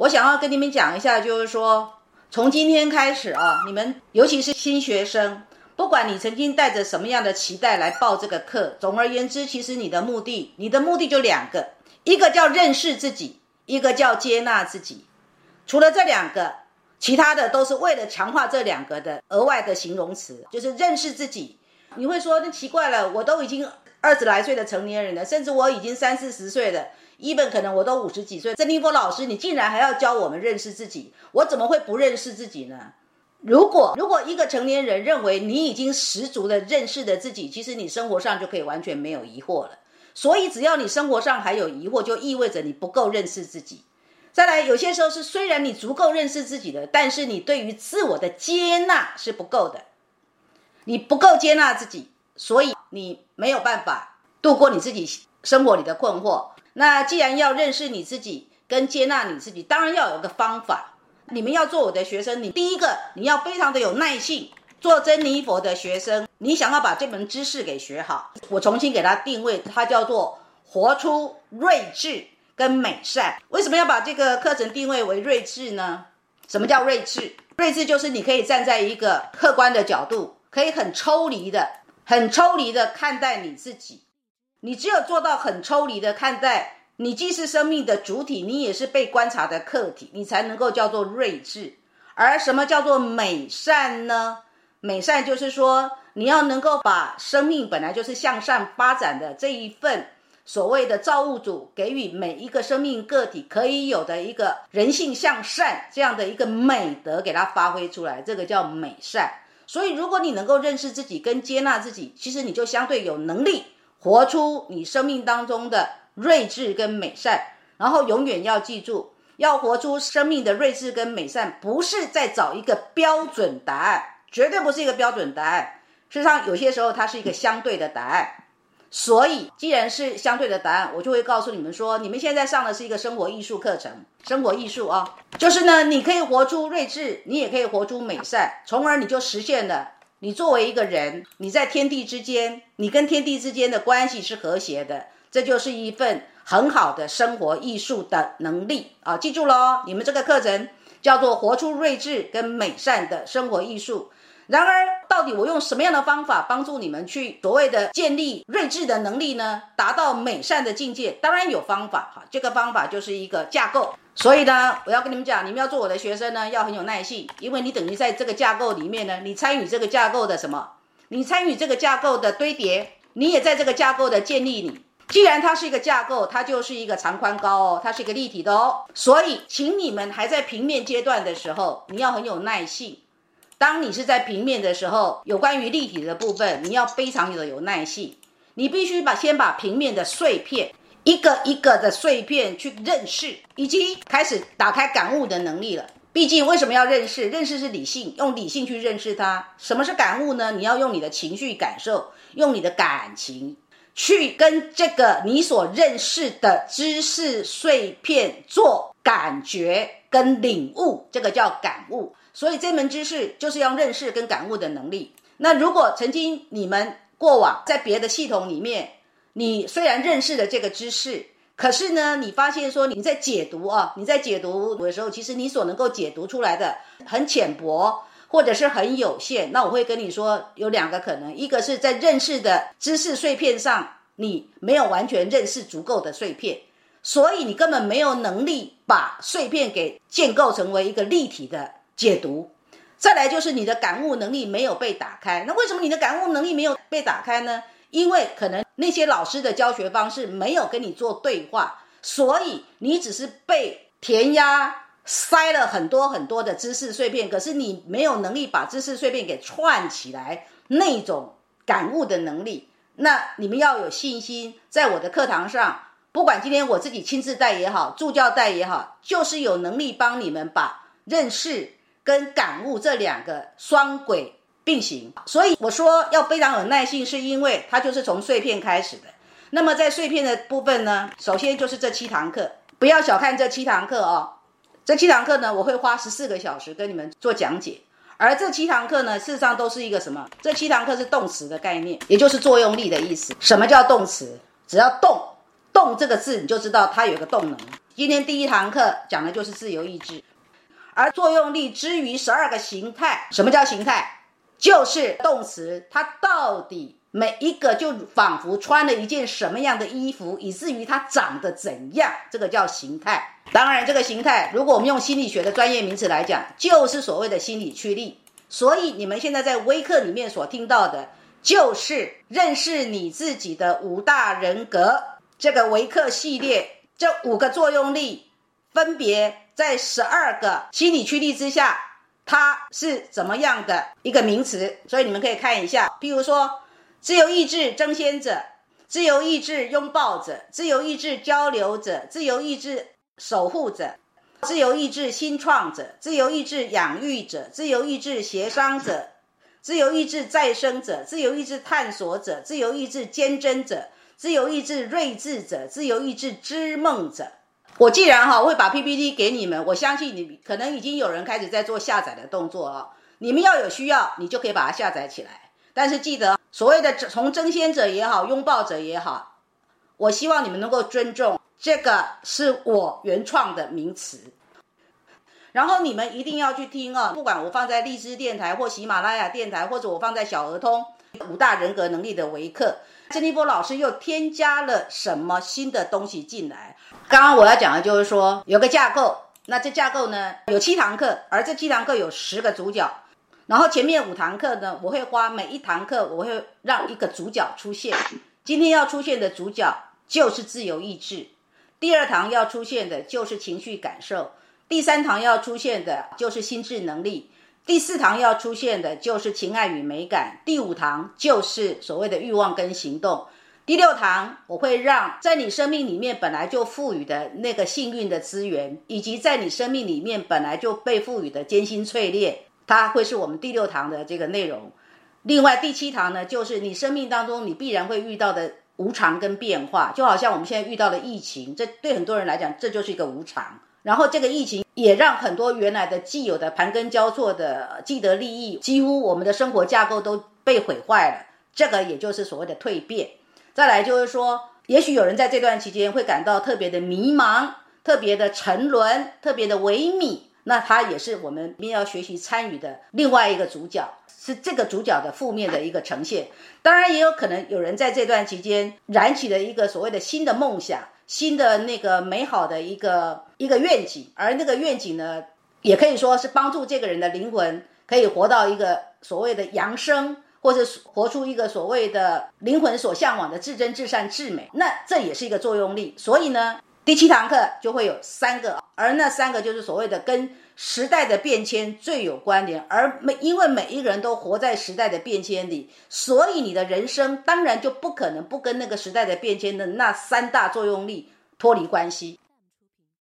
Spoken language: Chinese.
我想要跟你们讲一下，就是说，从今天开始啊，你们尤其是新学生，不管你曾经带着什么样的期待来报这个课，总而言之，其实你的目的，你的目的就两个，一个叫认识自己，一个叫接纳自己。除了这两个，其他的都是为了强化这两个的额外的形容词，就是认识自己。你会说，那奇怪了，我都已经二十来岁的成年人了，甚至我已经三四十岁了。一本可能我都五十几岁，曾立波老师，你竟然还要教我们认识自己，我怎么会不认识自己呢？如果如果一个成年人认为你已经十足的认识了自己，其实你生活上就可以完全没有疑惑了。所以只要你生活上还有疑惑，就意味着你不够认识自己。再来，有些时候是虽然你足够认识自己的，但是你对于自我的接纳是不够的，你不够接纳自己，所以你没有办法度过你自己生活里的困惑。那既然要认识你自己跟接纳你自己，当然要有个方法。你们要做我的学生，你第一个你要非常的有耐性。做珍妮佛的学生，你想要把这门知识给学好，我重新给他定位，它叫做活出睿智跟美善。为什么要把这个课程定位为睿智呢？什么叫睿智？睿智就是你可以站在一个客观的角度，可以很抽离的、很抽离的看待你自己。你只有做到很抽离的看待，你既是生命的主体，你也是被观察的客体，你才能够叫做睿智。而什么叫做美善呢？美善就是说，你要能够把生命本来就是向善发展的这一份所谓的造物主给予每一个生命个体可以有的一个人性向善这样的一个美德，给它发挥出来，这个叫美善。所以，如果你能够认识自己跟接纳自己，其实你就相对有能力。活出你生命当中的睿智跟美善，然后永远要记住，要活出生命的睿智跟美善，不是在找一个标准答案，绝对不是一个标准答案。事实上，有些时候它是一个相对的答案。所以，既然是相对的答案，我就会告诉你们说，你们现在上的是一个生活艺术课程，生活艺术啊，就是呢，你可以活出睿智，你也可以活出美善，从而你就实现了。你作为一个人，你在天地之间，你跟天地之间的关系是和谐的，这就是一份很好的生活艺术的能力啊！记住喽，你们这个课程叫做“活出睿智跟美善的生活艺术”。然而，到底我用什么样的方法帮助你们去所谓的建立睿智的能力呢？达到美善的境界，当然有方法哈。这个方法就是一个架构。所以呢，我要跟你们讲，你们要做我的学生呢，要很有耐性，因为你等于在这个架构里面呢，你参与这个架构的什么？你参与这个架构的堆叠，你也在这个架构的建立。里既然它是一个架构，它就是一个长宽高哦，它是一个立体的哦。所以，请你们还在平面阶段的时候，你要很有耐性。当你是在平面的时候，有关于立体的部分，你要非常的有耐性。你必须把先把平面的碎片一个一个的碎片去认识，以及开始打开感悟的能力了。毕竟为什么要认识？认识是理性，用理性去认识它。什么是感悟呢？你要用你的情绪感受，用你的感情去跟这个你所认识的知识碎片做感觉跟领悟，这个叫感悟。所以这门知识就是要认识跟感悟的能力。那如果曾经你们过往在别的系统里面，你虽然认识了这个知识，可是呢，你发现说你在解读啊，你在解读的时候，其实你所能够解读出来的很浅薄或者是很有限。那我会跟你说有两个可能，一个是在认识的知识碎片上，你没有完全认识足够的碎片，所以你根本没有能力把碎片给建构成为一个立体的。解读，再来就是你的感悟能力没有被打开。那为什么你的感悟能力没有被打开呢？因为可能那些老师的教学方式没有跟你做对话，所以你只是被填压塞了很多很多的知识碎片，可是你没有能力把知识碎片给串起来，那种感悟的能力。那你们要有信心，在我的课堂上，不管今天我自己亲自带也好，助教带也好，就是有能力帮你们把认识。跟感悟这两个双轨并行，所以我说要非常有耐性，是因为它就是从碎片开始的。那么在碎片的部分呢，首先就是这七堂课，不要小看这七堂课哦。这七堂课呢，我会花十四个小时跟你们做讲解。而这七堂课呢，事实上都是一个什么？这七堂课是动词的概念，也就是作用力的意思。什么叫动词？只要动，动这个字你就知道它有一个动能。今天第一堂课讲的就是自由意志，而作用力之于十二个形态，什么叫形态？就是动词，它到底每一个就仿佛穿了一件什么样的衣服，以至于它长得怎样，这个叫形态。当然，这个形态，如果我们用心理学的专业名词来讲，就是所谓的心理驱力。所以你们现在在微课里面所听到的，就是认识你自己的五大人格这个微课系列。这五个作用力分别在十二个心理驱力之下，它是怎么样的一个名词？所以你们可以看一下，譬如说，自由意志争先者，自由意志拥抱者，自由意志交流者，自由意志守护者，自由意志新创者，自由意志养育者，自由意志协商者，自由意志再生者，自由意志探索者，自由意志坚贞者。自由意志睿智者，自由意志知梦者。我既然哈会把 PPT 给你们，我相信你可能已经有人开始在做下载的动作了。你们要有需要，你就可以把它下载起来。但是记得，所谓的从争先者也好，拥抱者也好，我希望你们能够尊重，这个是我原创的名词。然后你们一定要去听啊，不管我放在荔枝电台或喜马拉雅电台，或者我放在小儿通五大人格能力的维克。曾立波老师又添加了什么新的东西进来？刚刚我要讲的就是说，有个架构，那这架构呢有七堂课，而这七堂课有十个主角，然后前面五堂课呢，我会花每一堂课我会让一个主角出现。今天要出现的主角就是自由意志，第二堂要出现的就是情绪感受，第三堂要出现的就是心智能力。第四堂要出现的就是情爱与美感，第五堂就是所谓的欲望跟行动，第六堂我会让在你生命里面本来就赋予的那个幸运的资源，以及在你生命里面本来就被赋予的艰辛淬炼，它会是我们第六堂的这个内容。另外第七堂呢，就是你生命当中你必然会遇到的无常跟变化，就好像我们现在遇到的疫情，这对很多人来讲这就是一个无常。然后这个疫情也让很多原来的既有的盘根交错的既得利益，几乎我们的生活架构都被毁坏了。这个也就是所谓的蜕变。再来就是说，也许有人在这段期间会感到特别的迷茫、特别的沉沦、特别的萎靡，那他也是我们要学习参与的另外一个主角，是这个主角的负面的一个呈现。当然，也有可能有人在这段期间燃起了一个所谓的新的梦想。新的那个美好的一个一个愿景，而那个愿景呢，也可以说是帮助这个人的灵魂可以活到一个所谓的扬升，或者活出一个所谓的灵魂所向往的至真至善至美。那这也是一个作用力。所以呢，第七堂课就会有三个，而那三个就是所谓的跟时代的变迁最有关联。而每因为每一个人都活在时代的变迁里，所以你的人生当然就不可能不跟那个时代的变迁的那三大作用力脱离关系。